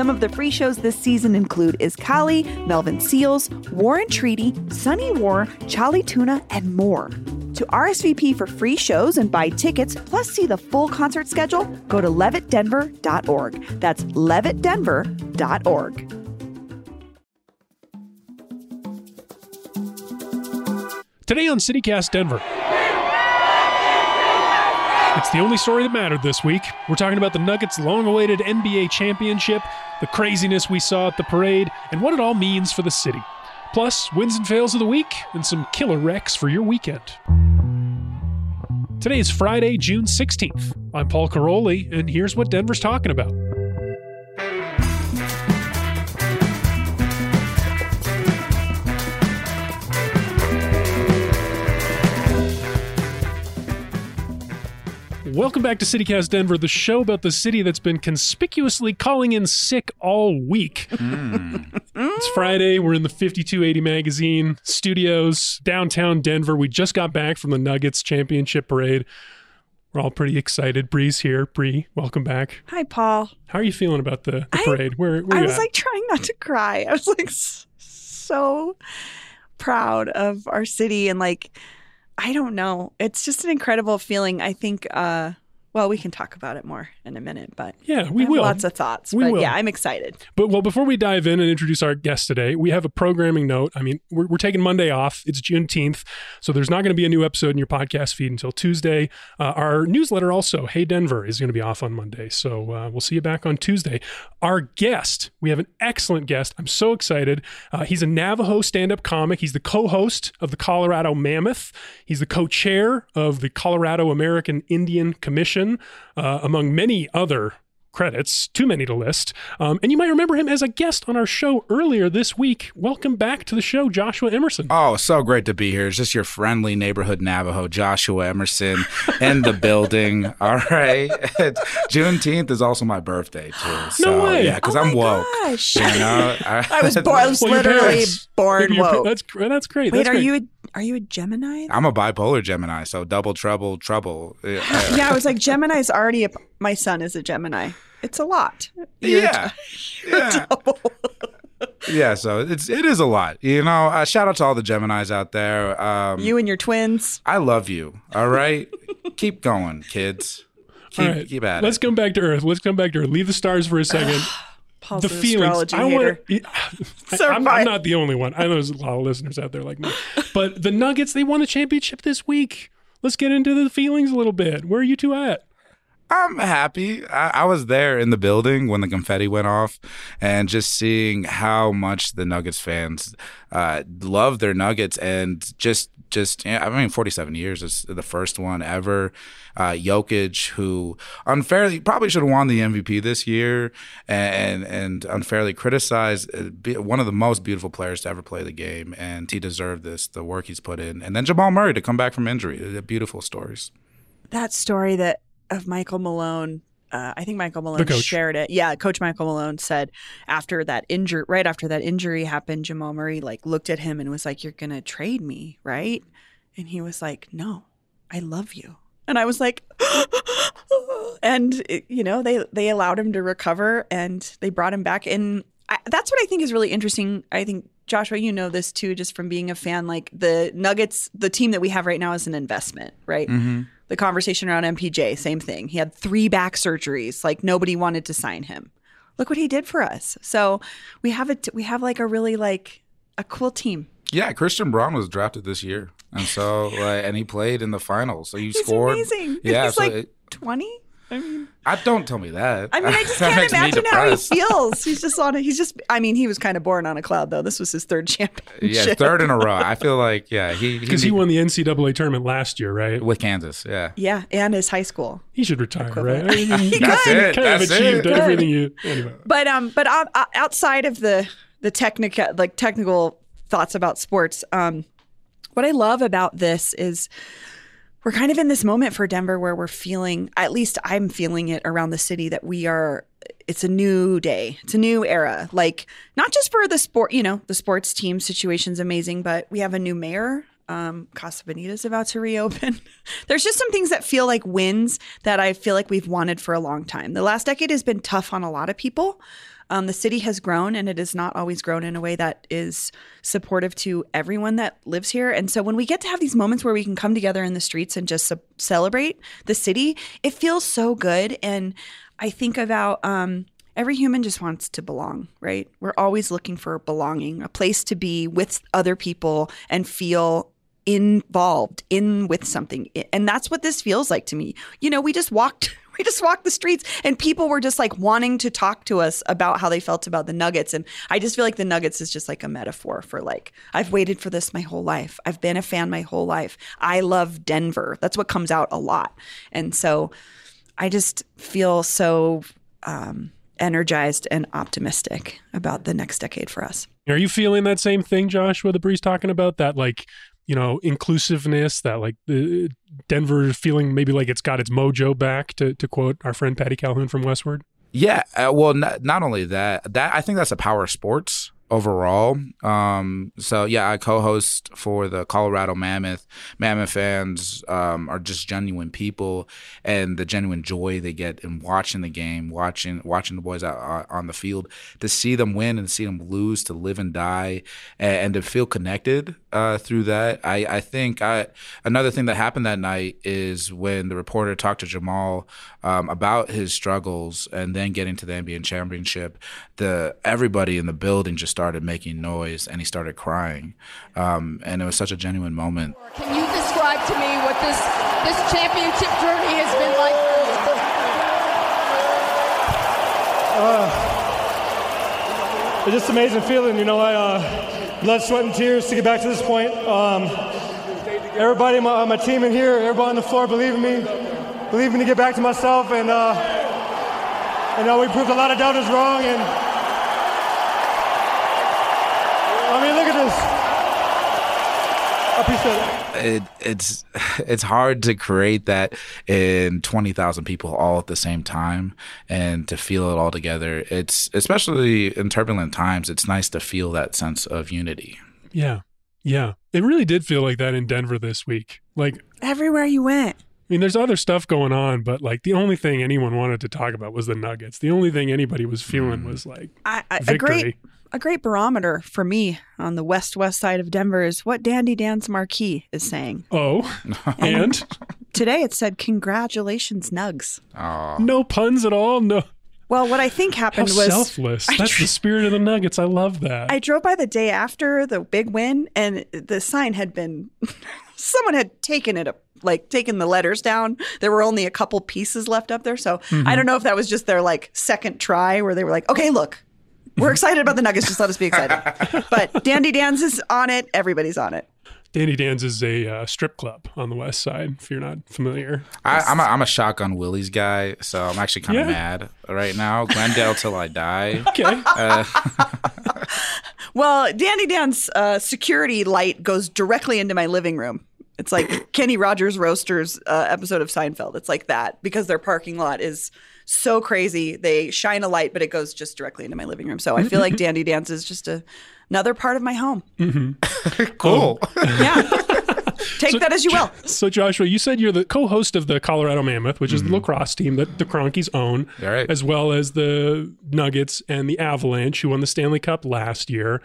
Some of the free shows this season include Is Kali, Melvin Seals, Warren Treaty, Sunny War, Charlie Tuna, and more. To RSVP for free shows and buy tickets, plus see the full concert schedule, go to levittdenver.org. That's levittdenver.org. Today on CityCast Denver. It's the only story that mattered this week. We're talking about the Nuggets' long awaited NBA championship, the craziness we saw at the parade, and what it all means for the city. Plus, wins and fails of the week, and some killer wrecks for your weekend. Today is Friday, June 16th. I'm Paul Karolyi, and here's what Denver's talking about. Welcome back to CityCast Denver, the show about the city that's been conspicuously calling in sick all week. Hmm. it's Friday. We're in the 5280 magazine studios, downtown Denver. We just got back from the Nuggets championship parade. We're all pretty excited. Bree's here. Bree, welcome back. Hi, Paul. How are you feeling about the, the I- parade? Where, where I was at? like trying not to cry. I was like so proud of our city and like I don't know. It's just an incredible feeling. I think uh well, we can talk about it more in a minute, but yeah, we will. lots of thoughts. We but will. yeah, I'm excited. But well, before we dive in and introduce our guest today, we have a programming note. I mean, we're, we're taking Monday off. It's Juneteenth, so there's not going to be a new episode in your podcast feed until Tuesday. Uh, our newsletter also, Hey Denver, is going to be off on Monday, so uh, we'll see you back on Tuesday. Our guest, we have an excellent guest. I'm so excited. Uh, he's a Navajo stand-up comic. He's the co-host of the Colorado Mammoth. He's the co-chair of the Colorado American Indian Commission, uh, among many other credits, too many to list. Um, and you might remember him as a guest on our show earlier this week. Welcome back to the show, Joshua Emerson. Oh, so great to be here. It's just your friendly neighborhood Navajo, Joshua Emerson, in the building. All right. Juneteenth is also my birthday, too. So, way. Yeah, because Oh I'm woke. gosh. You know? I was born I was Well, literally parents- born woke. That's that's great. Wait, That's are great. you a are you a Gemini? I'm a bipolar Gemini, so double trouble, trouble. Yeah. yeah, I was like Gemini's already a, my son is a Gemini. It's a lot. You're yeah. yeah. yeah, so it's it is a lot. You know, uh, shout out to all the Geminis out there. Um, You and your twins. I love you. All right, keep going, kids. Keep, All right, keep at it. let's it. come back to Earth. Let's come back to Earth. Leave the stars for a second. Paul's the an feelings. astrology I hater. want. So I'm, am I'm not the only one. I know there's a lot of listeners out there like me. But the Nuggets, they won the championship this week. Let's get into the feelings a little bit. Where are you two at? I'm happy. I, I was there in the building when the confetti went off, and just seeing how much the Nuggets fans uh, love their Nuggets, and just just I mean, 47 years is the first one ever. Uh, Jokic, who unfairly probably should have won the MVP this year, and and unfairly criticized, uh, one of the most beautiful players to ever play the game, and he deserved this. The work he's put in, and then Jamal Murray to come back from injury. Beautiful stories. that story that of Michael Malone. Uh, I think Michael Malone shared it. Yeah, Coach Michael Malone said after that injury, right after that injury happened, Jamal Murray like looked at him and was like, "You're gonna trade me, right?" And he was like, "No, I love you." And I was like, and it- you know they they allowed him to recover and they brought him back. And I, that's what I think is really interesting. I think Joshua, you know this too, just from being a fan. Like the Nuggets, the team that we have right now is an investment, right? The conversation around MPJ, same thing. He had three back surgeries. Like nobody wanted to sign him. Look what he did for us. So we have it. We have like a really like a cool team. Yeah, Christian Braun was drafted this year, and so like, and he played in the finals. So he He's scored. amazing. Yeah, he's so like twenty. I mean, I don't tell me that. I mean, I just can't imagine how he feels. He's just on. A, he's just. I mean, he was kind of born on a cloud, though. This was his third championship. Yeah, third in a row. I feel like yeah, he Because he won the NCAA tournament last year, right? with Kansas. Yeah, Yeah, and his high school. He should retire, Equivalent. right? I mean, That's could. it. kind of achieved it. everything you. Anyway. But um, but o- o- outside of the the technical like technical thoughts about sports, um, What I love about this is we're kind of in this moment for Denver where we're feeling, at least I'm feeling it around the city, that we are, it's a new day. It's a new era. Like, not just for the sport, you know, the sports team situation's amazing, but we have a new mayor. Um, Casa Bonita's about to reopen. There's just some things that feel like wins that I feel like we've wanted for a long time. The last decade has been tough on a lot of people. Um, the city has grown and it has not always grown in a way that is supportive to everyone that lives here. And so when we get to have these moments where we can come together in the streets and just celebrate the city, it feels so good. And I think about um, every human just wants to belong, right? We're always looking for belonging, a place to be with other people and feel involved in with something and that's what this feels like to me you know we just walked we just walked the streets and people were just like wanting to talk to us about how they felt about the Nuggets. And I just feel like the Nuggets is just like a metaphor for like, I've waited for this my whole life. I've been a fan my whole life. I love Denver. That's what comes out a lot. And so I just feel so um, energized and optimistic about the next decade for us. Are you feeling that same thing, Joshua, the breeze talking about? That like you know inclusiveness that like the denver feeling maybe like it's got its mojo back to, to quote our friend patty calhoun from Westword? Yeah uh, well not, not only that that i think that's a power of sports overall. Um, so yeah, I co-host for the Colorado Mammoth. Mammoth fans um, are just genuine people, and the genuine joy they get in watching the game, watching watching the boys out uh, on the field, to see them win and see them lose, to live and die, and, and to feel connected uh, through that. I I think I another thing that happened that night is when the reporter talked to Jamal um, about his struggles and then getting to the NBA championship. The everybody in the building just started making noise and he started crying. Um, and it was such a genuine moment. Can you describe to me what this, this championship journey has been like for you? Uh, it's just an amazing feeling. You know, I uh, blood, sweat, and tears to get back to this point. Um, everybody on my, my, team in here, everybody on the floor believe in me, believe in me to get back to myself. And, uh, you know, we proved a lot of doubters wrong. And, I mean, look at this. I appreciate it. it. It's it's hard to create that in twenty thousand people all at the same time and to feel it all together. It's especially in turbulent times. It's nice to feel that sense of unity. Yeah, yeah. It really did feel like that in Denver this week. Like everywhere you went. I mean, there's other stuff going on, but like the only thing anyone wanted to talk about was the Nuggets. The only thing anybody was feeling mm. was like I, I, victory. A great, a great barometer for me on the west west side of Denver is what Dandy Dan's marquee is saying. Oh, and today it said congratulations, Nugs. Aww. No puns at all. No. Well, what I think happened How was selfless. That's the spirit of the Nuggets. I love that. I drove by the day after the big win, and the sign had been someone had taken it up like taken the letters down. There were only a couple pieces left up there, so mm-hmm. I don't know if that was just their like second try where they were like, "Okay, look, we're excited about the Nuggets. Just let us be excited. but Dandy Dan's is on it. Everybody's on it. Dandy Dan's is a uh, strip club on the west side. If you're not familiar, I, am a, I'm a shotgun Willie's guy, so I'm actually kind of yeah. mad right now. Glendale till I die. Okay. Uh, well, Dandy Dan's uh, security light goes directly into my living room. It's like Kenny Rogers Roasters uh, episode of Seinfeld. It's like that because their parking lot is so crazy. They shine a light, but it goes just directly into my living room. So I feel like Dandy Dan's is just a, another part of my home. Mm-hmm. cool. yeah. Take so, that as you will. So, Joshua, you said you're the co-host of the Colorado Mammoth, which is mm-hmm. the lacrosse team that the Kroenkes own, right. as well as the Nuggets and the Avalanche, who won the Stanley Cup last year.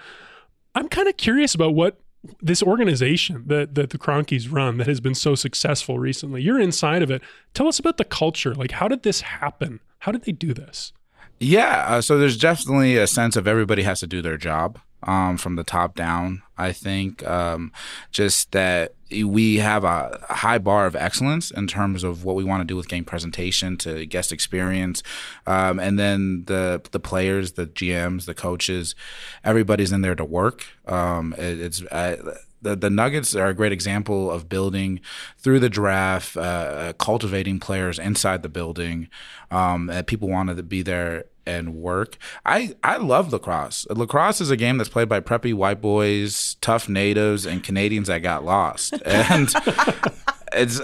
I'm kind of curious about what this organization that, that the Kroenkes run that has been so successful recently. You're inside of it. Tell us about the culture. Like, how did this happen? How did they do this? Yeah, uh, so there's definitely a sense of everybody has to do their job um, from the top down. I think um, just that we have a high bar of excellence in terms of what we want to do with game presentation to guest experience, um, and then the the players, the GMs, the coaches, everybody's in there to work. Um, it, it's uh, the, the Nuggets are a great example of building through the draft, uh, cultivating players inside the building. Um, people wanted to be there and work. I I love lacrosse. Lacrosse is a game that's played by preppy white boys, tough natives, and Canadians that got lost, and it's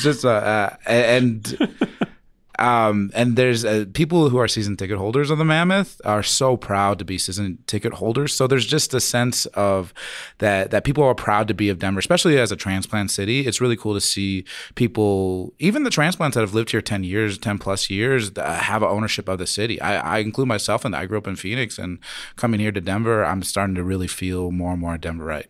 just uh, uh, and um, and there's uh, people who are season ticket holders of the Mammoth are so proud to be season ticket holders. So there's just a sense of that that people are proud to be of Denver, especially as a transplant city. It's really cool to see people, even the transplants that have lived here ten years, ten plus years, uh, have ownership of the city. I, I include myself in that. I grew up in Phoenix, and coming here to Denver, I'm starting to really feel more and more Denverite.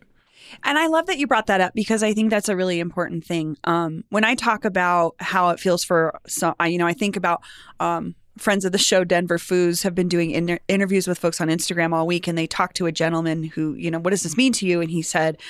And I love that you brought that up because I think that's a really important thing. Um, when I talk about how it feels for some, I- you know, I think about um, friends of the show, Denver Foos, have been doing inter- interviews with folks on Instagram all week, and they talked to a gentleman who, you know, what does this mean to you? And he said,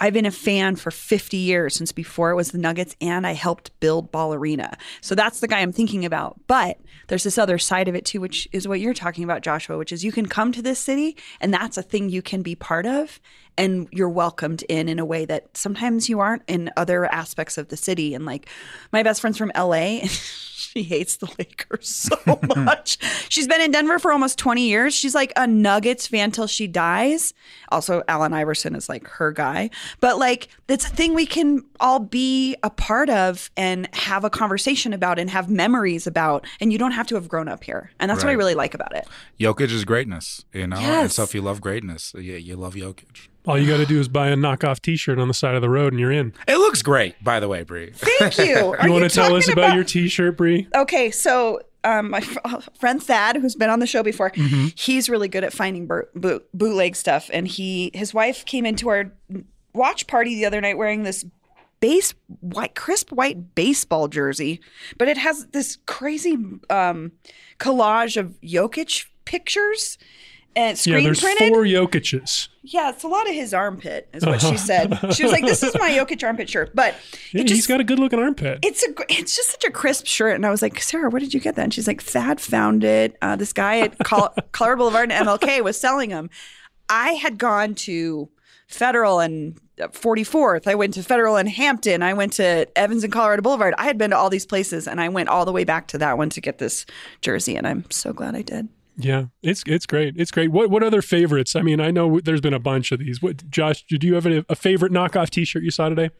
I've been a fan for 50 years since before it was the Nuggets, and I helped build Ball Arena. So that's the guy I'm thinking about. But there's this other side of it too, which is what you're talking about, Joshua, which is you can come to this city, and that's a thing you can be part of and you're welcomed in in a way that sometimes you aren't in other aspects of the city. And like my best friend's from LA she hates the Lakers so much. She's been in Denver for almost 20 years. She's like a Nuggets fan till she dies. Also, Allen Iverson is like her guy. But like it's a thing we can all be a part of and have a conversation about and have memories about. And you don't have to have grown up here. And that's what I really like about it. Jokic is greatness, you know. And Yes. so if you love greatness, yeah, you love Jokic. All you got to do is buy a knockoff T-shirt on the side of the road, and you're in. It looks great, by the way, Bree. Thank you. You want to tell us talking about, your T-shirt, Bree? Okay, so um, my f- friend Thad, who's been on the show before, Mm-hmm. he's really good at finding bur- boot- bootleg stuff, and he his wife came into our watch party the other night wearing this base white crisp white baseball jersey, but it has this crazy um, collage of Jokic pictures and Yeah, there's printed. four Jokic's. Yeah, it's a lot of his armpit, is what she said. She was like, "This is my Jokic armpit shirt," but Yeah, just he's got a good-looking armpit. it's a it's just such a crisp shirt and i was like sarah where did you get that and she's like thad found it uh, this guy at Col- colorado boulevard and mlk was selling them i had gone to federal and 44th i went to federal and hampton i went to evans and colorado boulevard i had been to all these places and i went all the way back to that one to get this jersey and i'm so glad i did Yeah, it's it's great. It's great. What what other favorites? I mean, I know there's been a bunch of these. What, Josh, do you have a, a favorite knockoff T-shirt you saw today?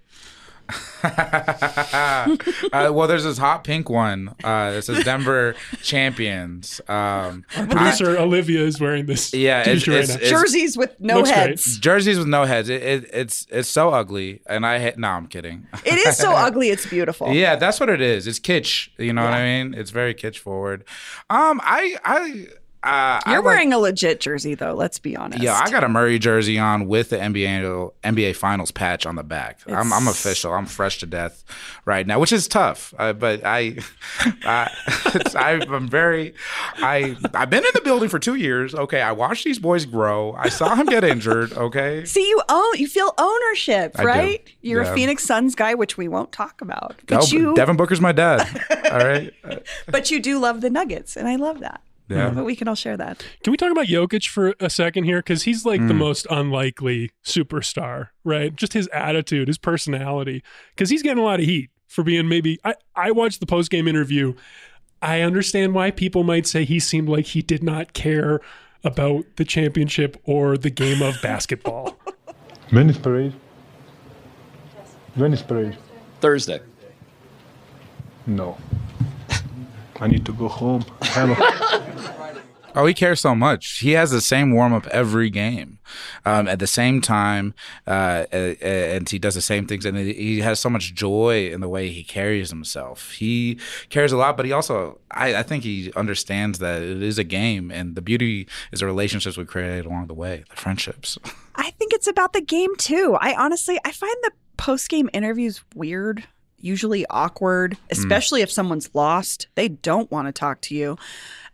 uh, well, there's this hot pink one. Uh, that says Denver champions. Um, I- Producer Olivia is wearing this Yeah, it's- T-shirt it's- right now. it's- jerseys with no Looks great. heads jerseys with no heads. It, it, it's it's so ugly, and I hate. No, I'm kidding. it is so ugly it's beautiful Yeah, that's what it is. It's kitsch. You know what I mean? It's very kitsch forward. Um, I I. Uh, you're like- wearing a legit jersey though let's be honest Yeah, I got a Murray jersey on with the NBA NBA Finals patch on the back. I'm, I'm official. I'm fresh to death right now, which is tough. Uh, but I, I, I'm very. I I've been in the building for two years. Okay, I watched these boys grow. I saw him get injured. Okay, See, you own, you feel ownership, right? You're Yeah. a Phoenix Suns guy, which we won't talk about. But you, Devin Booker's my dad. All right. But you do love the Nuggets, and I love that. Yeah. But we can all share that. Can we talk about Jokic for a second here? Because he's like Hmm. the most unlikely superstar, right? Just his attitude, his personality. Because he's getting a lot of heat for being maybe. I, I watched the post game interview. I understand why people might say he seemed like he did not care about the championship or the game of basketball. When is parade? When is parade? Thursday. No. I need to go home. I have a- Oh, he cares so much. He has the same warm up every game, um, at the same time, uh, and he does the same things. And he has so much joy in the way he carries himself. He cares a lot, but he also, I, I think, he understands that it is a game, and the beauty is the relationships we create along the way, the friendships. I think it's about the game too. I honestly, I find the post game interviews weird, usually awkward, especially if someone's lost. They don't want to talk to you.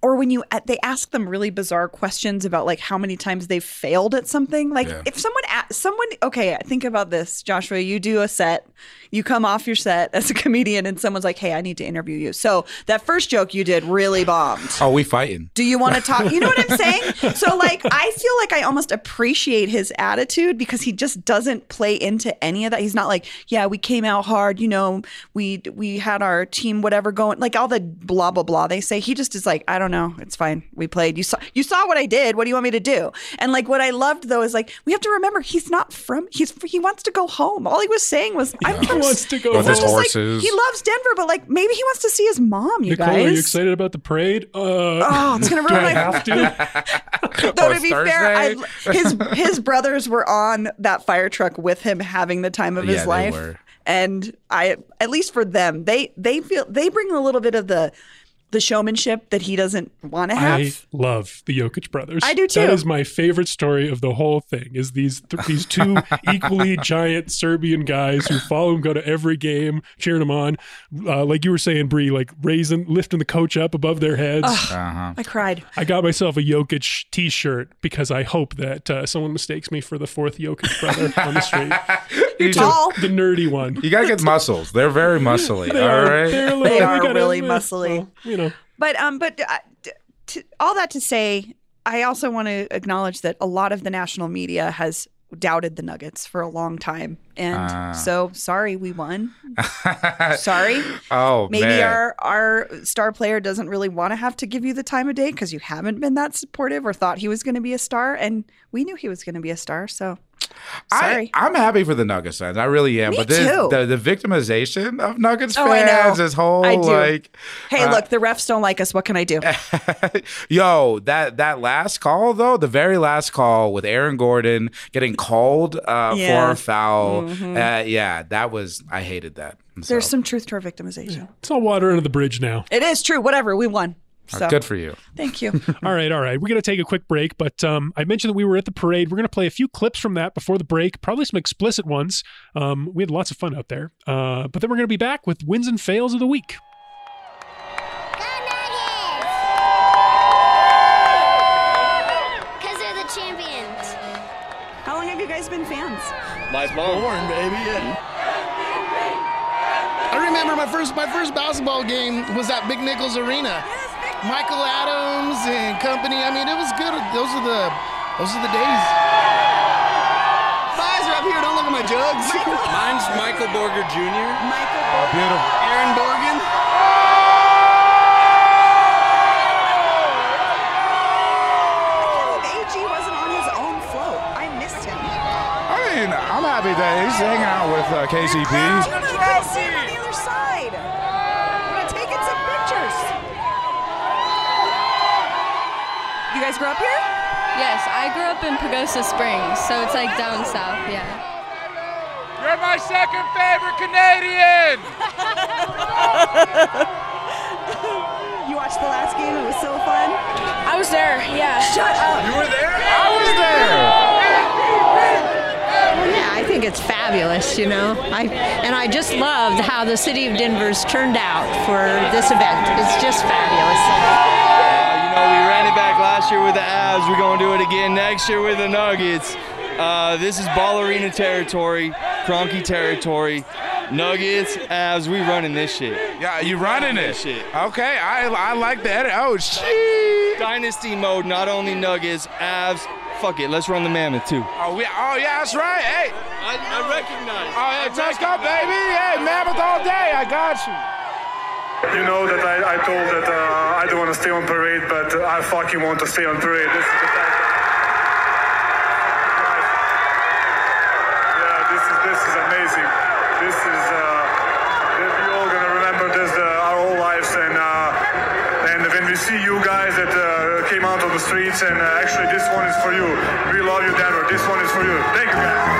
Or when you they ask them really bizarre questions about like how many times they've failed at something. Like Yeah. if someone someone okay, think about this, Joshua. You do a set, you come off your set as a comedian, and someone's like, "Hey, I need to interview you." So that first joke you did really bombed. Oh, we fighting. Do you want to talk? You know what I'm saying? So, like, I feel like I almost appreciate his attitude because he just doesn't play into any of that. He's not like, yeah, we came out hard, you know, we we had our team whatever going, like all the blah blah blah they say. He just is like, I don't no, it's fine. We played. You saw you saw what I did. What do you want me to do? And like what I loved though is like we have to remember he's not from he's he wants to go home. All he was saying was I'm He wants to go With his It's just like, horses. he loves Denver, but like maybe he wants to see his mom. You Nicole, guys. are you excited about the parade? Uh, Oh, it's gonna do ruin I my have to? Though to be it's fair, I, his his brothers were on that fire truck with him, having the time of Yeah, his they life. were. And I, at least for them, they they feel they bring a little bit of the the showmanship that he doesn't want to have. I love the Jokic brothers. I do too. That is my favorite story of the whole thing. Is these th- these two equally giant Serbian guys who follow him, go to every game, cheering him on, uh, like you were saying, Bree, like raising, lifting the coach up above their heads. Uh-huh. I cried. I got myself a Jokic T-shirt because I hope that uh, someone mistakes me for the fourth Jokic brother on the street, You, Tall. the nerdy one. you gotta get muscles. They're very muscly. They all are, right. they're a little- They are really muscly. well, you know, But um, but uh, t- t- all that to say, I also want to acknowledge that a lot of the national media has doubted the Nuggets for a long time, and Ah. so sorry we won. sorry. oh Maybe man. our our star player doesn't really want to have to give you the time of day because you haven't been that supportive or thought he was going to be a star, and we knew he was going to be a star. So sorry. I, I'm happy for the Nuggets fans. I really am. Me but this, too. the the victimization of Nuggets Oh, fans, this whole I do. like, hey, uh, look, the refs don't like us. What can I do? yo, that that last call though, the very last call with Aaron Gordon getting called uh, Yeah. Mm-hmm. for a foul. Uh, yeah, that was I hated that. So, There's some truth to our victimization. it's all water under the bridge now. It is true. Whatever, we won. So good for you. thank you. all right, all right. We're going to take a quick break, but um, I mentioned that we were at the parade. We're going to play a few clips from that before the break, probably some explicit ones. Um, we had lots of fun out there. Uh, but then we're going to be back with wins and fails of the week. Because they're the champions. How long have you guys been fans? Born, baby. I remember my first my first basketball game was at McNichols Arena. Michael Adams and company. I mean, it was good. Those are the those are the days. Thighs are up here. Don't look at my jugs. Mine's Michael Porter Jr. Michael. Aaron Gordon. AG wasn't on his own float. I missed him. I mean, I'm happy that he's hanging out with uh, KCP. You couldn't see him on the other side. We're taking some pictures. You guys grew up here? Yes, I grew up in Pagosa Springs, so it's like down south, yeah. You're my second favorite Canadian. You watched the last game. It was so fun. I was there, yeah. Shut up. You were there? I was there. Yeah, I think it's fabulous, you know. I and I just loved how the city of Denver's turned out for this event. It's just fabulous. Know, we ran it back last year with the Avs. We're gonna do it again next year with the Nuggets. Uh, this is Ball Arena territory, Kroenke territory. Nuggets, Avs, we running this shit. Yeah, you running it? Shit. Okay, I I like that. Oh shit. Dynasty mode, not only Nuggets, Avs. Fuck it, let's run the Mammoth too. Oh yeah, oh yeah, that's right. Hey, I, I recognize. oh yeah, let's go, baby. Hey, mammoth all day. I got you. You know that I, told that uh, I don't want to stay on parade, but uh, I fucking want to stay on parade. This is the fact. This is amazing. This is uh, we all gonna remember this uh, our whole lives, and and when we see you guys that came out on the streets, and actually this one is for you. We love you, Denver. This one is for you. Thank you,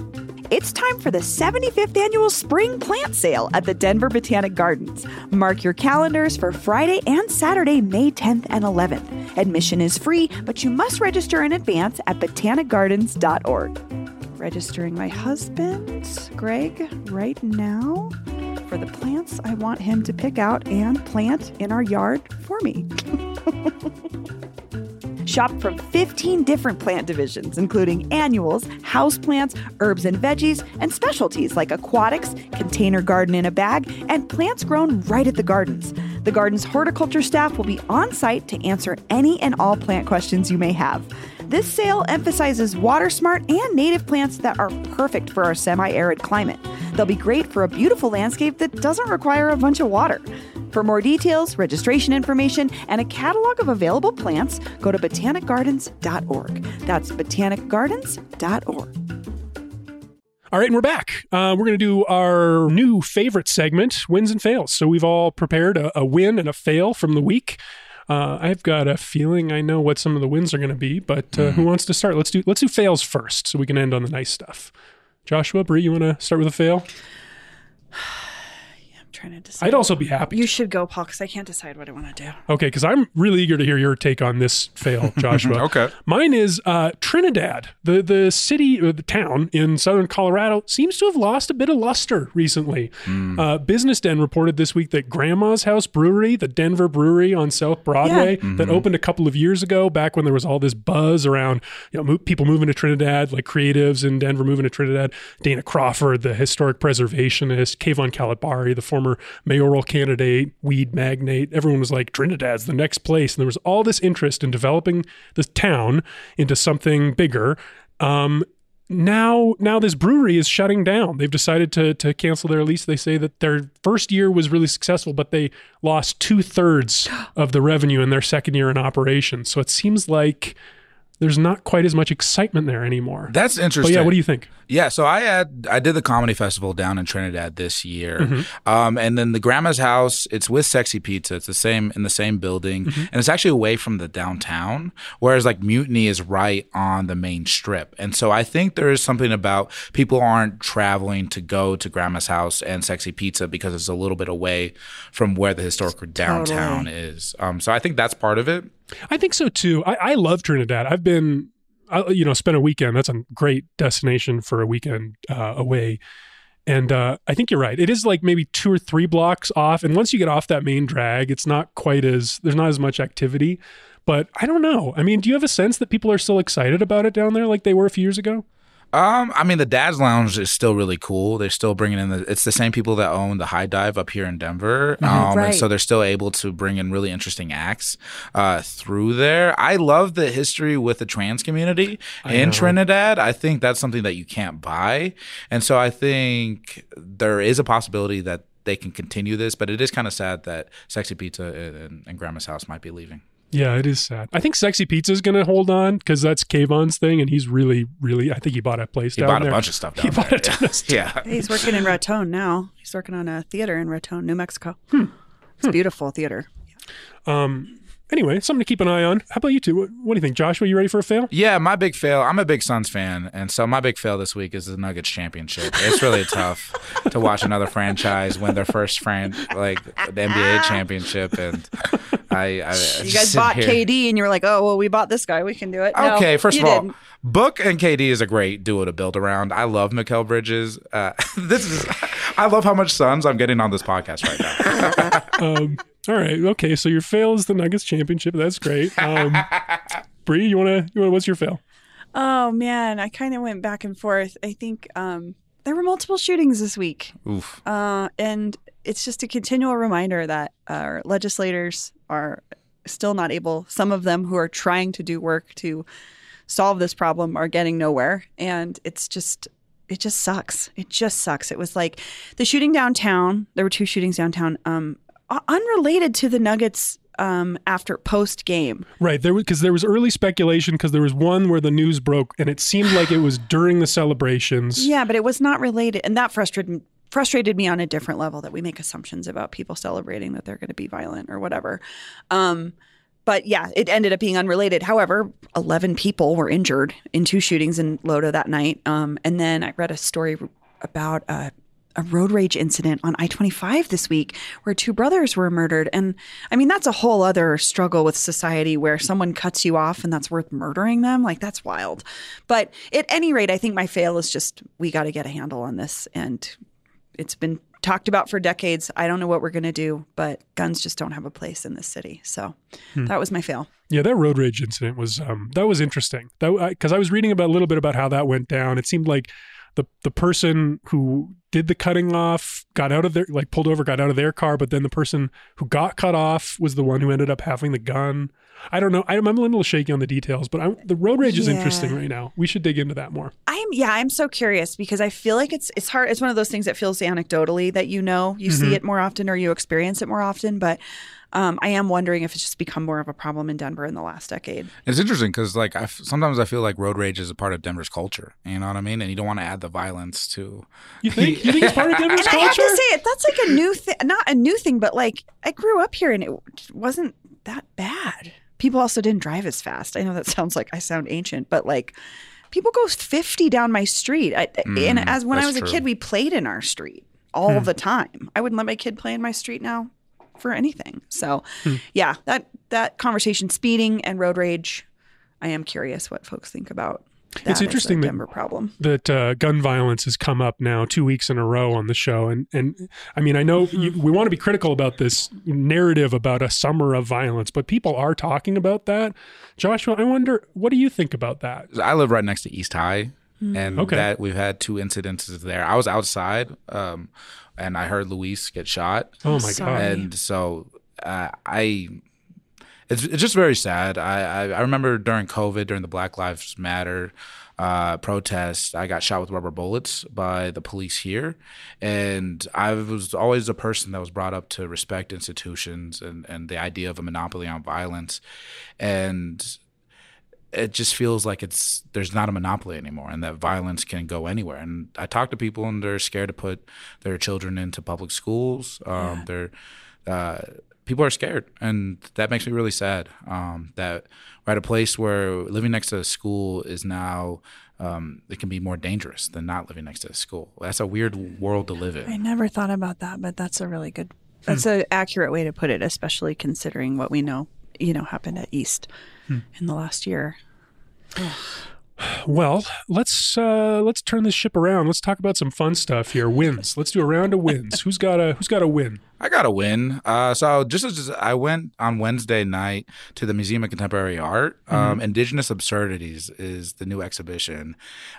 It's time for the 75th annual spring plant sale at the Denver Botanic Gardens. Mark your calendars for Friday and Saturday, May 10th and 11th. Admission is free, but you must register in advance at botanicgardens.org. Registering my husband, Greg, right now for the plants I want him to pick out and plant in our yard for me. Shop from 15 different plant divisions, including annuals, houseplants, herbs and veggies, and specialties like aquatics, container garden in a bag, and plants grown right at the gardens. The garden's horticulture staff will be on site to answer any and all plant questions you may have. This sale emphasizes water smart and native plants that are perfect for our semi arid climate. They'll be great for a beautiful landscape that doesn't require a bunch of water. For more details, registration information, and a catalog of available plants, go to botanicgardens.org. That's botanicgardens.org. All right, and we're back. Uh, we're going to do our new favorite segment, wins and fails. So we've all prepared a, a win and a fail from the week. Uh, I've got a feeling I know what some of the wins are going to be, but uh, who wants to start? Let's do let's do fails first, so we can end on the nice stuff. Joshua, Bree, you want to start with a fail? trying to decide. I'd also be happy. You should go, Paul, because I can't decide what I want to do. Okay, because I'm really eager to hear your take on this fail, Joshua. Okay. Mine is uh, Trinidad, the the city, uh, the town in southern Colorado, seems to have lost a bit of luster recently. Uh, Business Den reported this week that Grandma's House Brewery, the Denver brewery on South Broadway, that opened a couple of years ago, back when there was all this buzz around you know mo- people moving to Trinidad, like creatives in Denver moving to Trinidad. Dana Crawford, the historic preservationist, Kayvon Khalatbari, the former mayoral candidate, weed magnate. Everyone was like, Trinidad's the next place. And there was all this interest in developing this town into something bigger. Um, now, now this brewery is shutting down. They've decided to to cancel their lease. They say that their first year was really successful, but they lost two thirds of the revenue in their second year in operation. So it seems like there's not quite as much excitement there anymore. That's But interesting. yeah, what do you think? Yeah, so I had I did the comedy festival down in Trinidad this year, Mm-hmm. um, and then the Grandma's House. It's with Sexy Pizza. It's the same in the same building, Mm-hmm. and it's actually away from the downtown. Whereas like Mutiny is right on the main strip, and so I think there is something about people aren't traveling to go to Grandma's House and Sexy Pizza because it's a little bit away from where the historical downtown is. Um, so I think that's part of it. I think so too. I, I love Trinidad. I've been, I, you know, spend a weekend. That's a great destination for a weekend uh, away. And uh, I think you're right. It is like maybe two or three blocks off. And once you get off that main drag, it's not quite as, there's not as much activity. But I don't know. I mean, do you have a sense that people are still excited about it down there like they were a few years ago? Um, I mean, the Dad's Lounge is still really cool. They're still bringing in the. It's the same people that own the High Dive up here in Denver. Um, Right. and so they're still able to bring in really interesting acts uh, through there. I love the history with the trans community in Trinidad. I think that's something that you can't buy, and so I think there is a possibility that they can continue this. But it is kind of sad that Sexy Pizza and, and Grandma's House might be leaving. Yeah, it is sad. I think Sexy Pizza is going to hold on because that's Kayvon's thing, and he's really, really. I think he bought a place He down bought there. a bunch of stuff. He Down bought a ton of stuff. Yeah. He's working in Raton now. He's working on a theater in Raton, New Mexico. Hmm. It's a beautiful theater. Um. Anyway, something to keep an eye on. How about you two? What, what do you think, Josh? Joshua? You ready for a fail? Yeah, my big fail. I'm a big Suns fan, and so my big fail this week is the Nuggets championship. It's really tough to watch another franchise win their first fran- like the NBA championship, and I, I You guys bought KD and you were like, oh, well, we bought this guy. We can do it. No, Okay, first of all, didn't. Book and KD is a great duo to build around. I love Mikal Bridges. Uh, this is, I love how much Suns I'm getting on this podcast right now. um, all right. Okay. So your fail is the Nuggets championship. That's great. Um, Bree, you wanna? You wanna? What's your fail? Oh man, I kind of went back and forth. I think um, there were multiple shootings this week, Oof. uh, and it's just a continual reminder that our legislators are still not able. Some of them who are trying to do work to solve this problem are getting nowhere, and it's just. It just sucks. It just sucks. It was like the shooting downtown. There were two shootings downtown, um, u- unrelated to the Nuggets um, after post game. Right. There because there was early speculation because there was one where the news broke and it seemed like it was during the celebrations. Yeah, but it was not related, and that frustrated frustrated me on a different level that we make assumptions about people celebrating that they're going to be violent or whatever. Um, but yeah, it ended up being unrelated. However, 11 people were injured in two shootings in Lodo that night. Um, and then I read a story about a, a road rage incident on I 25 this week where two brothers were murdered. And I mean, that's a whole other struggle with society where someone cuts you off and that's worth murdering them. Like, that's wild. But at any rate, I think my fail is just we got to get a handle on this. And it's been talked about for decades. I don't know what we're going to do, but guns just don't have a place in this city. So Hmm. that was my fail. Yeah, that road rage incident was um, that was interesting. That because I, was reading about a little bit about how that went down. It seemed like the the person who did the cutting off got out of their like pulled over, got out of their car, but then the person who got cut off was the one who ended up having the gun. I don't know. I'm a little shaky on the details, but I, the road rage is Yeah. interesting right now. We should dig into that more. I'm yeah, I'm so curious because I feel like it's it's hard. It's one of those things that feels anecdotally that you know you Mhm. see it more often or you experience it more often. But um, I am wondering if it's just become more of a problem in Denver in the last decade. It's interesting because like I f- sometimes I feel like road rage is a part of Denver's culture. You know what I mean? And you don't want to add the violence to. You think? You think it's part of Denver's And I have culture? to say it. That's like a new thing, not a new thing, but like I grew up here and it wasn't that bad. People also didn't drive as fast. I know that sounds like I sound ancient, but like people go 50 down my street. I, and Mm, as when I was that's a kid, we played in our street all Hmm. the time. I wouldn't let my kid play in my street now for anything. So, Hmm. yeah, that that conversation, speeding and road rage. I am curious what folks think about. That It's as a interesting that- problem. that uh, gun violence has come up now two weeks in a row on the show, and and I mean I know you, we want to be critical about this narrative about a summer of violence, but people are talking about that. Joshua, I wonder what do you think about that? I live right next to East High, Hmm. and Okay. that we've had two incidences there. I was outside, um, and I heard Luis get shot. Oh my God. And so uh, I, it's it's just very sad. I, I I remember during COVID, during the Black Lives Matter uh, protest, I got shot with rubber bullets by the police here, and I was always a person that was brought up to respect institutions and and the idea of a monopoly on violence, and it just feels like it's there's not a monopoly anymore and that violence can go anywhere. And i talk to people and they're scared to put their children into public schools. Um, they're uh, people are scared and that makes me really sad um, that we're at a place where living next to a school is now um, it can be more dangerous than not living next to a school. That's a weird world to live in. I never thought about that, but that's a really good, that's an accurate way to put it, especially considering what we know, you know, happened at East in the last year. Well, let's uh, let's turn this ship around. Let's talk about some fun stuff here. Wins. Let's do a round of wins. Who's got a Who's got a win? I got a win. Uh, so just as I went on Wednesday night to the Museum of Contemporary Art. Um, Mhm. Indigenous Absurdities is the new exhibition.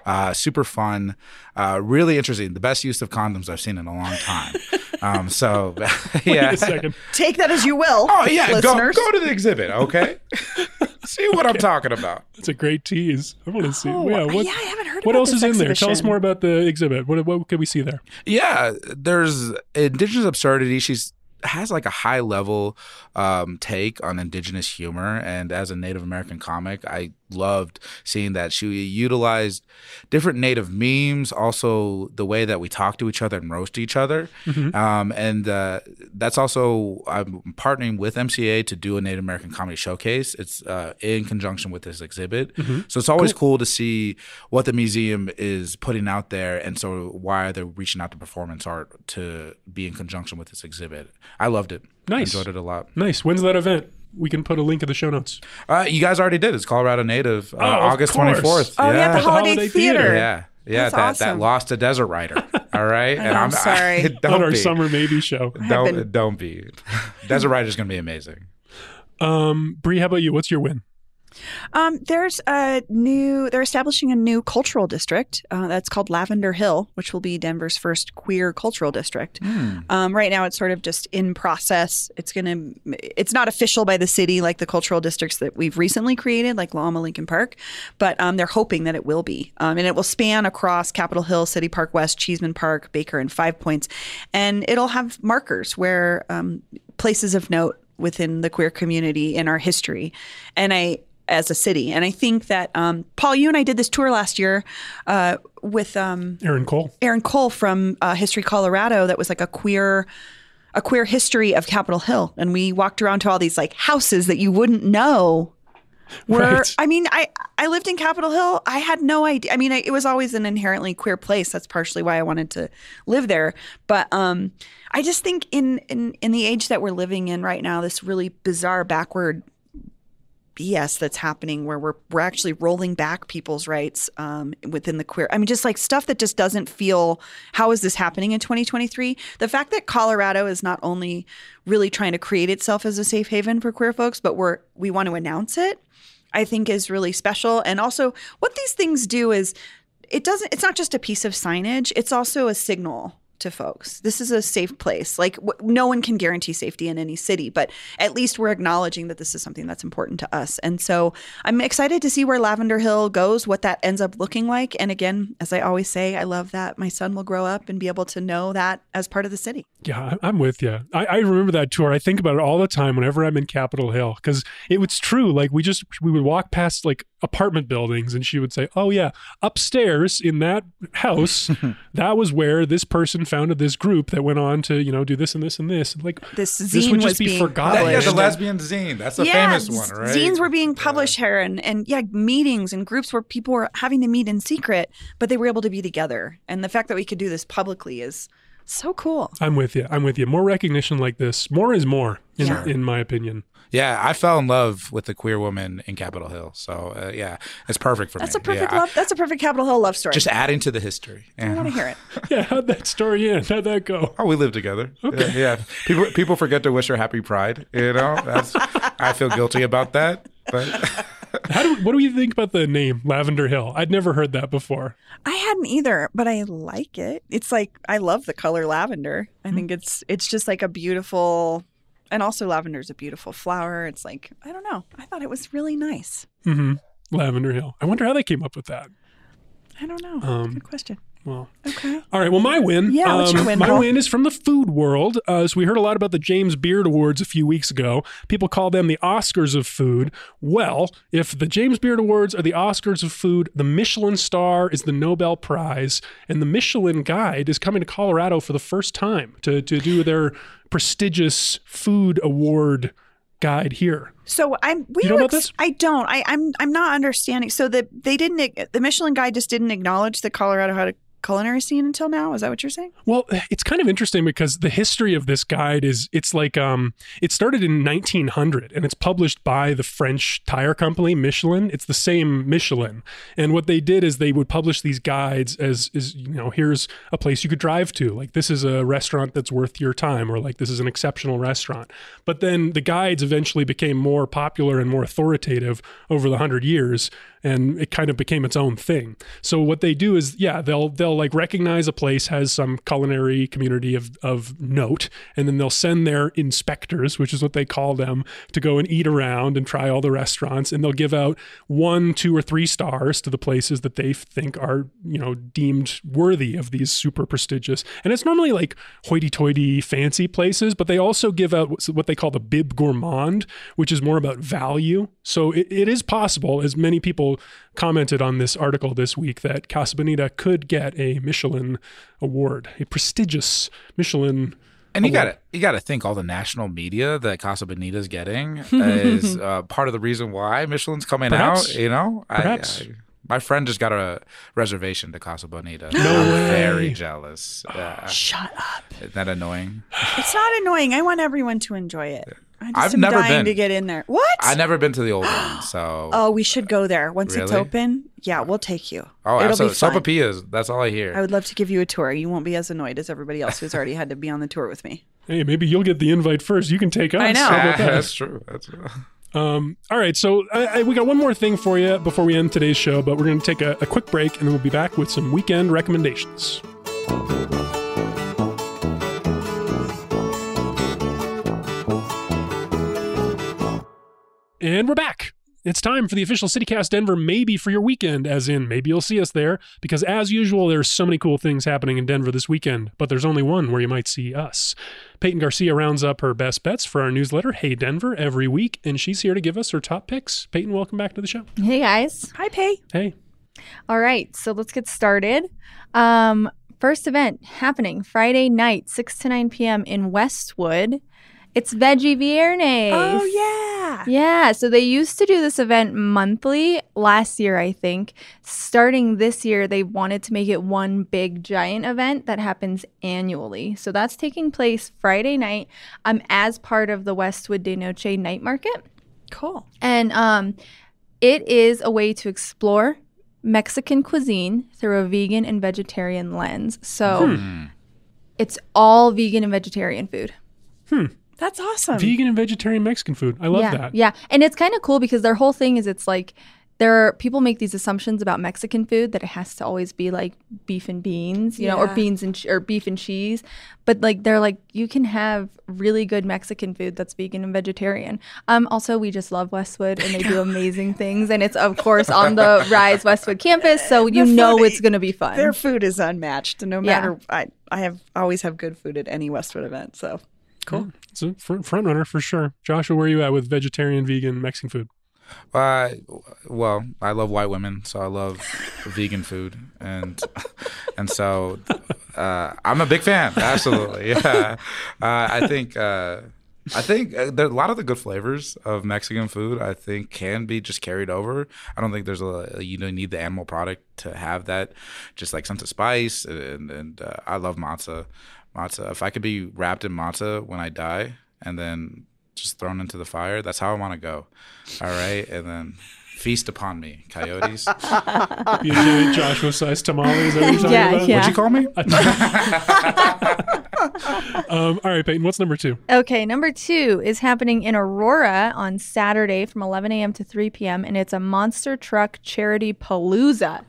Uh, super fun, uh, really interesting. The best use of condoms I've seen in a long time. um, so yeah. Wait a second. Take that as you will. Oh yeah, go, listeners. go to the exhibit, okay? See what I'm talking about. That's a great tease. I want to see. Oh, yeah, what, yeah, I haven't heard what about else this is in there? Tell us more about the exhibit. What what can we see there? Yeah, there's Indigenous Absurdity. She's has like a high level um, take on indigenous humor, and as a Native American comic, I loved seeing that she utilized different Native memes, also the way that we talk to each other and roast each other, Mhm. um, and uh, that's also I'm partnering with MCA to do a Native American comedy showcase. It's uh, in conjunction with this exhibit, Mhm. so it's always cool. to see what the museum is putting out there, and so why they're reaching out to performance art to be in conjunction with this exhibit. I loved it. Nice. enjoyed it a lot. Nice. When's that event? We can put a link in the show notes. Uh, you guys already did. It's Colorado Native, uh, Oh, August twenty fourth. Oh, yeah, the Holiday, Holiday Theater. Theater. Yeah, yeah, That's that awesome. that lost a Desert Rider. All right, I know, I'm sorry. don't on our be. summer maybe show. Don't been- don't be. Desert Rider's gonna be amazing. Um, Bree, how about you? What's your win? Um, there's a new. They're establishing a new cultural district uh, that's called Lavender Hill, which will be Denver's first queer cultural district. Um, right now, it's sort of just in process. It's gonna. It's not official by the city like the cultural districts that we've recently created, like La Alma Lincoln Park, but um, they're hoping that it will be, um, and it will span across Capitol Hill, City Park West, Cheeseman Park, Baker, and Five Points, and it'll have markers where um, places of note within the queer community in our history, and I as a city. And I think that um, Paul, you and I did this tour last year uh, with um, Erin Cole. Erin Cole from uh, History Colorado. That was like a queer a queer history of Capitol Hill, and we walked around to all these like houses that you wouldn't know. Were Right. I mean, I I lived in Capitol Hill. I had no idea. I mean, I, it was always an inherently queer place. That's partially why I wanted to live there. But um, I just think in in in the age that we're living in right now, this really bizarre backward BS that's happening where we're we're actually rolling back people's rights um, within the queer. I mean, just like stuff that just doesn't feel. How is this happening in 2023? The fact that Colorado is not only really trying to create itself as a safe haven for queer folks, but we're we want to announce it. I think is really special. And also, what these things do is it doesn't. It's not just a piece of signage. It's also a signal to folks. This is a safe place. Like w- no one can guarantee safety in any city, but at least we're acknowledging that this is something that's important to us. And so I'm excited to see where Lavender Hill goes, what that ends up looking like. And again, as I always say, I love that my son will grow up and be able to know that as part of the city. Yeah, I- I'm with you. I, I remember that tour. I think about it all the time whenever I'm in Capitol Hill because it was true. Like we just we would walk past like apartment buildings, and she would say, "Oh yeah, upstairs in that house, that was where this person founded this group that went on to you know do this and this and this." Like This this zine would just was be being forgotten. Yeah, the lesbian zine. That's the yeah, famous one, right? Zines were being published here, and and yeah, meetings and groups where people were having to meet in secret, but they were able to be together. And the fact that we could do this publicly is so cool. I'm with you. I'm with you. More recognition like this, more is more, in, Yeah. in my opinion. Yeah, I fell in love with the queer woman in Capitol Hill. So uh, yeah, it's perfect for That's me. a perfect Yeah, I- love. That's a perfect Capitol Hill love story. just adding to the history. Yeah. I want to hear it. Yeah, how'd that story end? How'd that go? Oh, we live together. Okay. Yeah, yeah. People people forget to wish her happy Pride. You know, that's I feel guilty about that. But How do what do you think about the name Lavender Hill? I'd never heard that before. I hadn't either, but I like it. It's like I love the color lavender. I think it's it's just like a beautiful and also lavender is a beautiful flower. It's like I don't know. I thought it was really nice. hmm Lavender Hill. I wonder how they came up with that. I don't know. Um, Good question. Well, Okay. all right. Well, my win. Yeah, what's your um, win, My Paul? win is from the food world. Uh, so we heard a lot about the James Beard Awards a few weeks ago. People call them the Oscars of food. Well, if the James Beard Awards are the Oscars of food, the Michelin Star is the Nobel Prize, and the Michelin Guide is coming to Colorado for the first time to to do their prestigious food award guide here. So I'm. We You know were about ex- this? I don't. I, I'm. I'm not understanding. So the they didn't. The Michelin Guide just didn't acknowledge that Colorado had a culinary scene until now. Is that what you're saying? Well, it's kind of interesting because the history of this guide is it's like um it started in 1900 and it's published by the French tire company Michelin. It's the same Michelin. And what they did is they would publish these guides as is you know, here's a place you could drive to. Like this is a restaurant that's worth your time or like this is an exceptional restaurant. But then the guides eventually became more popular and more authoritative over the 100 years and it kind of became its own thing. So what they do is, yeah, they'll they'll like recognize a place has some culinary community of of note, and then they'll send their inspectors, which is what they call them, to go and eat around and try all the restaurants, and they'll give out one, two, or three stars to the places that they think are you know deemed worthy of these super prestigious. And it's normally like hoity-toity, fancy places, but they also give out what they call the bib gourmand, which is more about value. So it, it is possible, as many people commented on this article this week, that Casa Bonita could get a Michelin award, a prestigious Michelin. And you got to you got to think all the national media that Casa Bonita's getting is uh, part of the reason why Michelin's coming Perhaps. out. You know, Perhaps. I- my friend just got a reservation to Casa Bonita. No I'm way. very jealous. Yeah. Shut up. Isn't that annoying? It's not annoying. I want everyone to enjoy it. I just I've am never dying been. to get in there. What? I've never been to the old one, so Oh, we should go there once it's Really? open. Yeah, we'll take you. oh, It'll absolutely. be fun. Sopapillas. That's all I hear. I would love to give you a tour. You won't be as annoyed as everybody else who's already had to be on the tour with me. Hey, maybe you'll get the invite first. You can take us. I know. How that? That's true. That's true. Um, all right, so I, I, we got one more thing for you before we end today's show, but we're going to take a, a quick break and then we'll be back with some weekend recommendations. And we're back. It's time for the official CityCast Denver maybe for your weekend, as in maybe you'll see us there, because as usual, there's so many cool things happening in Denver this weekend, but there's only one where you might see us. Peyton Garcia rounds up her best bets for our newsletter, Hey Denver, every week, and she's here to give us her top picks. Peyton, welcome back to the show. Hey guys. Hi, Pay. Hey. All right, so let's get started. Um, first event happening Friday night, 6 to 9 p.m. in Westwood. It's Veggie Viernes. Oh, yeah. Yeah. So they used to do this event monthly last year, I think. Starting this year, they wanted to make it one big giant event that happens annually. So that's taking place Friday night um, as part of the Westwood De Noche night market. Cool. And um, it is a way to explore Mexican cuisine through a vegan and vegetarian lens. So Hmm. it's all vegan and vegetarian food. Hmm. That's awesome. Vegan and vegetarian Mexican food. I love yeah, that. Yeah. And it's kind of cool because their whole thing is it's like there are people make these assumptions about Mexican food that it has to always be like beef and beans, you know, or beans and or beef and cheese. But like they're like you can have really good Mexican food that's vegan and vegetarian. Um also we just love Westwood and they do amazing things and it's of course on the Rise Westwood campus, so you The know it's going to be fun. Their food is unmatched, and no Yeah. matter I, I have always have good food at any Westwood event. So cool. It's a front, front runner for sure. Joshua, where are you at with vegetarian, vegan, Mexican food? Uh, well, I love white women, so I love vegan food, and and so uh, I'm a big fan. Absolutely, yeah. Uh, I think uh, I think uh, there, a lot of the good flavors of Mexican food. I think can be just carried over. I don't think there's a you don't need the animal product to have that. Just like sense of spice, and and uh, I love matzah. Matzah. If I could be wrapped in matzah when I die, and then just thrown into the fire. That's how I want to go. All right, and then feast upon me, coyotes. You giant Joshua sized tamales. every that what you're talking Yeah, about? yeah. What'd you call me? Um, all right, Peyton, what's number two? Okay, number two is happening in Aurora on Saturday from 11 a.m. to 3 p.m. and it's a monster truck charity palooza.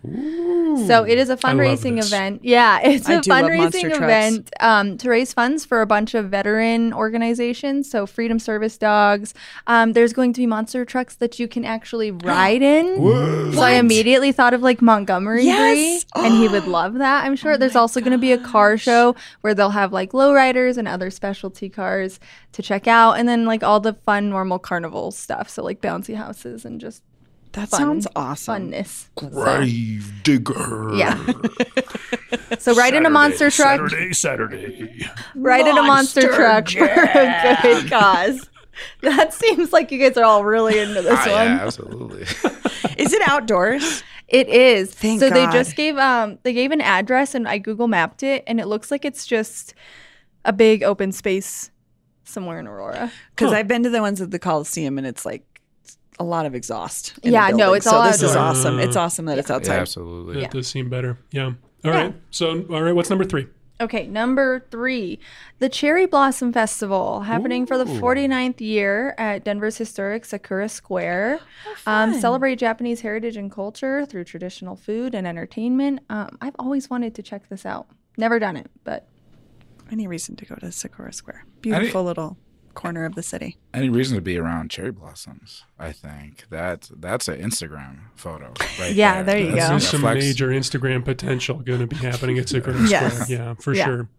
So it is a fundraising event. Yeah, it's I a do love monster fundraising event um, to raise funds for a bunch of veteran organizations. So Freedom Service Dogs. Um, there's going to be monster trucks that you can actually ride in. So I immediately thought of like Montgomery Yes! Bree, and he would love that. I'm sure. There's also going to be a car show where they'll have like lowriders and other specialty cars to check out, and then like all the fun normal carnival stuff. So like bouncy houses and just That fun- sounds awesome. funness. Grave digger. Yeah. So ride in a monster truck. Saturday, Saturday. Ride in a monster Monster truck for a good cause. That seems like you guys are all really into this Ah, one. yeah, absolutely. Is it outdoors? It is. Thank so they just gave um they gave an address and I Google mapped it and it looks like it's just a big open space somewhere in Aurora. Because Huh. I've been to the ones at the Coliseum, and it's like a lot of exhaust. in Yeah, no, building. it's so all this is outdoors. awesome. It's awesome that it's outside. yeah, outside. absolutely. That does seem better. Yeah. All Yeah. right. So, all right, what's number three? Okay, number three, the Cherry Blossom Festival happening for the 49th year at Denver's historic Sakura Square. um, celebrate Japanese heritage and culture through traditional food and entertainment. Um, I've always wanted to check this out. Never done it, but Any reason to go to Sakura Square? Beautiful little corner of the city. Any reason to be around cherry blossoms? I think that that's an Instagram photo. Right Yeah, there you That's go. There's some flex. major Instagram potential going to be happening at Sakura Yes. Square. Yeah, for Yeah. sure.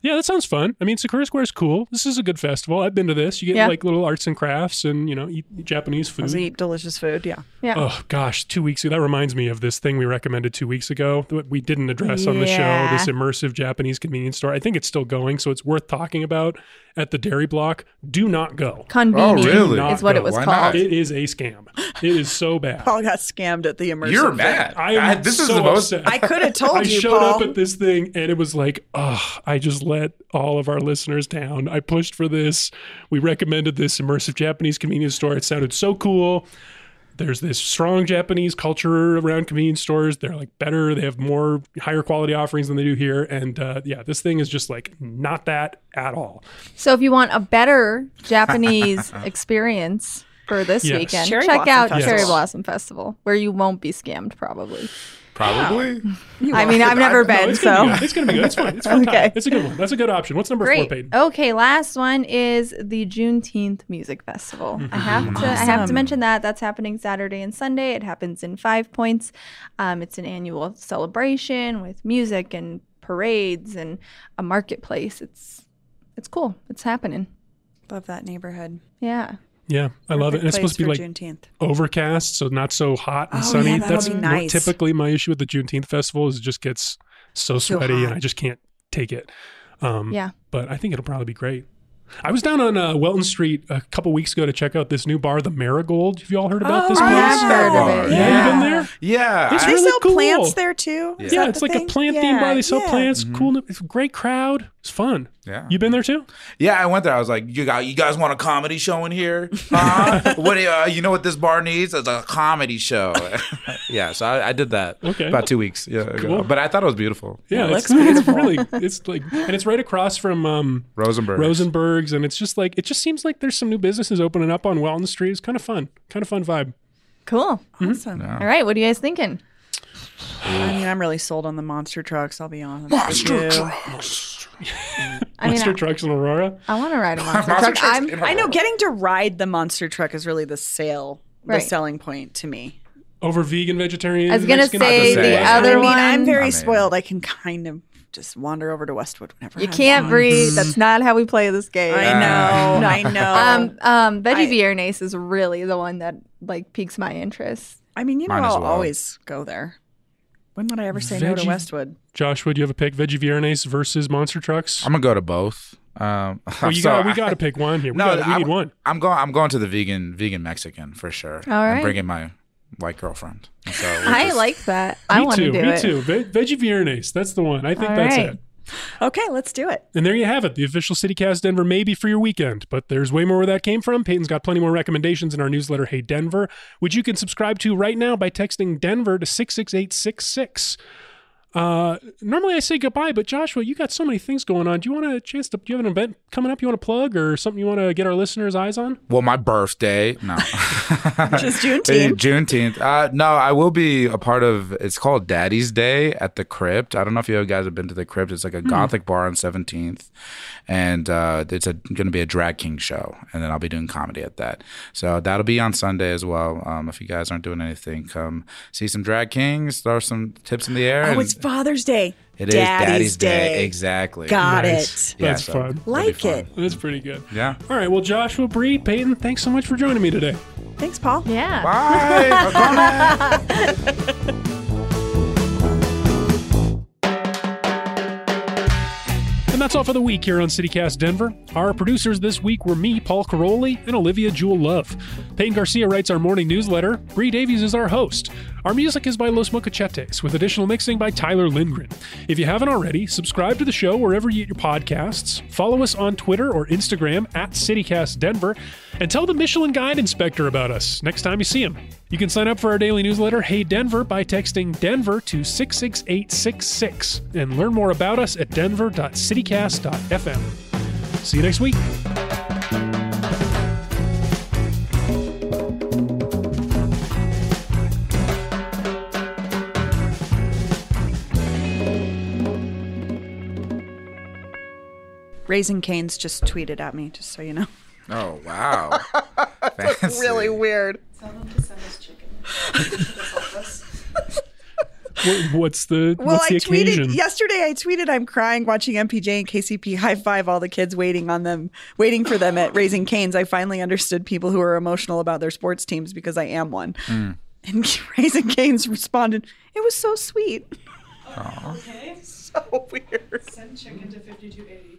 Yeah, that sounds fun. I mean, Sakura Square is cool. This is a good festival. I've been to this. You get Yeah. like little arts and crafts and, you know, eat Japanese food. Also eat delicious food. Yeah. yeah. Oh gosh, two weeks ago. That reminds me of this thing we recommended two weeks ago that we didn't address on the show. This immersive Japanese convenience store. I think it's still going, so it's worth talking about at the Dairy Block. Do not go. Convenient Oh, really? Not is what go. it was Why called. not? It is a scam. It is so bad. Paul got scammed at the immersive. You're mad. I am I- this is the most. upset. I could have told I you, I showed Paul. up at this thing and it was like, oh, I just let all of our listeners down. I pushed for this. We recommended this immersive Japanese convenience store. It sounded so cool. There's this strong Japanese culture around convenience stores. They're like better. They have more higher quality offerings than they do here. And uh, yeah, this thing is just like not that at all. So if you want a better Japanese experience for this Yes. weekend, Cherry check Blossom out Festival. Cherry Blossom Festival, where you won't be scammed probably. Probably. I mean, I've never No, been, it's gonna so be. It's gonna be good. It's fine. It's fun Okay. time. It's a good one. That's a good option. What's number four, great. Peyton? Okay, last one is the Juneteenth Music Festival. I have to I have to mention that that's happening Saturday and Sunday. It happens in Five Points. Um, it's an annual celebration with music and parades and a marketplace. It's it's cool. It's happening. Love that neighborhood. Yeah. Yeah, I love it. And it's supposed to be like Juneteenth. overcast, so not so hot and Oh, sunny. yeah, That's nice. typically my issue with the Juneteenth festival is it just gets so sweaty, and. I just can't take it. Um, Yeah. but I think it'll probably be great. I was down on uh, Welton Street a couple weeks ago to check out this new bar, the Marigold. Have you all heard about Oh, this I place? have heard of it, Yeah, yeah. you been there? Yeah, It's I- they really sell cool. plants there too. Is Yeah, it's the like a thing? plant themed Yeah, bar. They sell yeah. plants. Cool. It's a great crowd. It's fun. Yeah. You been there too? Yeah, I went there. I was like, "You got, you guys want a comedy show in here? Huh? what? do you- Uh, you know what this bar needs? It's a comedy show." yeah, so I, I did that. Okay. about two weeks. Yeah, ago. Cool. but I thought it was beautiful. Yeah, it's, it's really it's like and it's right across from um Rosenberg. Rosenberg's and it's just like it just seems like there's some new businesses opening up on Welton Street. It's kind of fun. Kind of fun vibe. Cool. Mm-hmm. Awesome. All right, what are you guys thinking? I mean, I'm really sold on the monster trucks. I'll be honest. Monster with you. trucks. I mean, Monster I- trucks in Aurora. I want to ride a monster, Monster truck. trucks I'm, I know getting to ride the monster truck is really the sale, Right. the selling point to me. Over vegan, vegetarian. I was gonna Mexican? say Not the same. other I mean, one- I'm very I mean- spoiled. I can kind of just wander over to Westwood whenever. You I can't want. breathe. That's not how we play this game. I know. No. I know. Um, um, Veggie I- Viernes is really the one that like piques my interest. I mean, you know, Mine I'll well. always go there. When would I ever say no to Westwood? Joshua, do you have a pick? Veggie Viernes versus Monster Trucks? I'm gonna go to both. Um, Well, you so got we got to pick one here. We, no, gotta- we I'm, need one. I'm going. I'm going to the vegan, vegan Mexican for sure. All right. I'm bringing my white girlfriend. So I just- like that. I me want too. to do me it. too. Ve- Veggie Viernes. That's the one. I think All that's right. it. Okay, let's do it. And there you have it, the official CityCast Denver maybe for your weekend. But there's way more where that came from. Peyton's got plenty more recommendations in our newsletter, Hey Denver, which you can subscribe to right now by texting Denver to 66866. Uh, normally I say goodbye, but Joshua, you got so many things going on. Do you want a chance to? Do you have an event coming up you want to plug, or something you want to get our listeners' eyes on? Well, my birthday. No. Just Juneteenth. Hey, Juneteenth. Uh, no, I will be a part of. It's called Daddy's Day at the Crypt. I don't know if you guys have been to the Crypt. It's like a Hmm. Gothic bar on Seventeenth, and uh, it's going to be a drag king show, and then I'll be doing comedy at that. So that'll be on Sunday as well. Um, if you guys aren't doing anything, come see some drag kings, throw some tips in the air. Oh, and it's Father's Day. it is Daddy's, Day. Exactly. Got Nice. it. Yeah, That's so fun. Like fun. it. That's pretty good. Yeah. All right. Well, Joshua, Bree, Peyton, thanks so much for joining me today. Thanks, Paul. Yeah. Bye. that's all for the week here on CityCast Denver. Our producers this week were me, Paul Karolyi, and Olivia Jewel Love. Peyton Garcia writes our morning newsletter. Bree Davies is our host. Our music is by Los Mocochetes, with additional mixing by Tyler Lindgren. If you haven't already, subscribe to the show wherever you get your podcasts. Follow us on Twitter or Instagram at CityCast Denver, and tell the Michelin Guide Inspector about us next time you see him. You can sign up for our daily newsletter, Hey Denver, by texting Denver to 66866 and learn more about us at denver.citycast.fm. See you next week. Raising Canes just tweeted at me, just so you know. Oh wow. That's Fancy. really weird. What, what's the Well, what's the I tweeted occasion? yesterday. I tweeted, "I'm crying watching MPJ and KCP high five all the kids waiting on them, waiting for them at Raising Canes." I finally understood people who are emotional about their sports teams because I am one. Mm. And Raising Canes responded, "It was so sweet." Aw. So weird. Send chicken to 5280.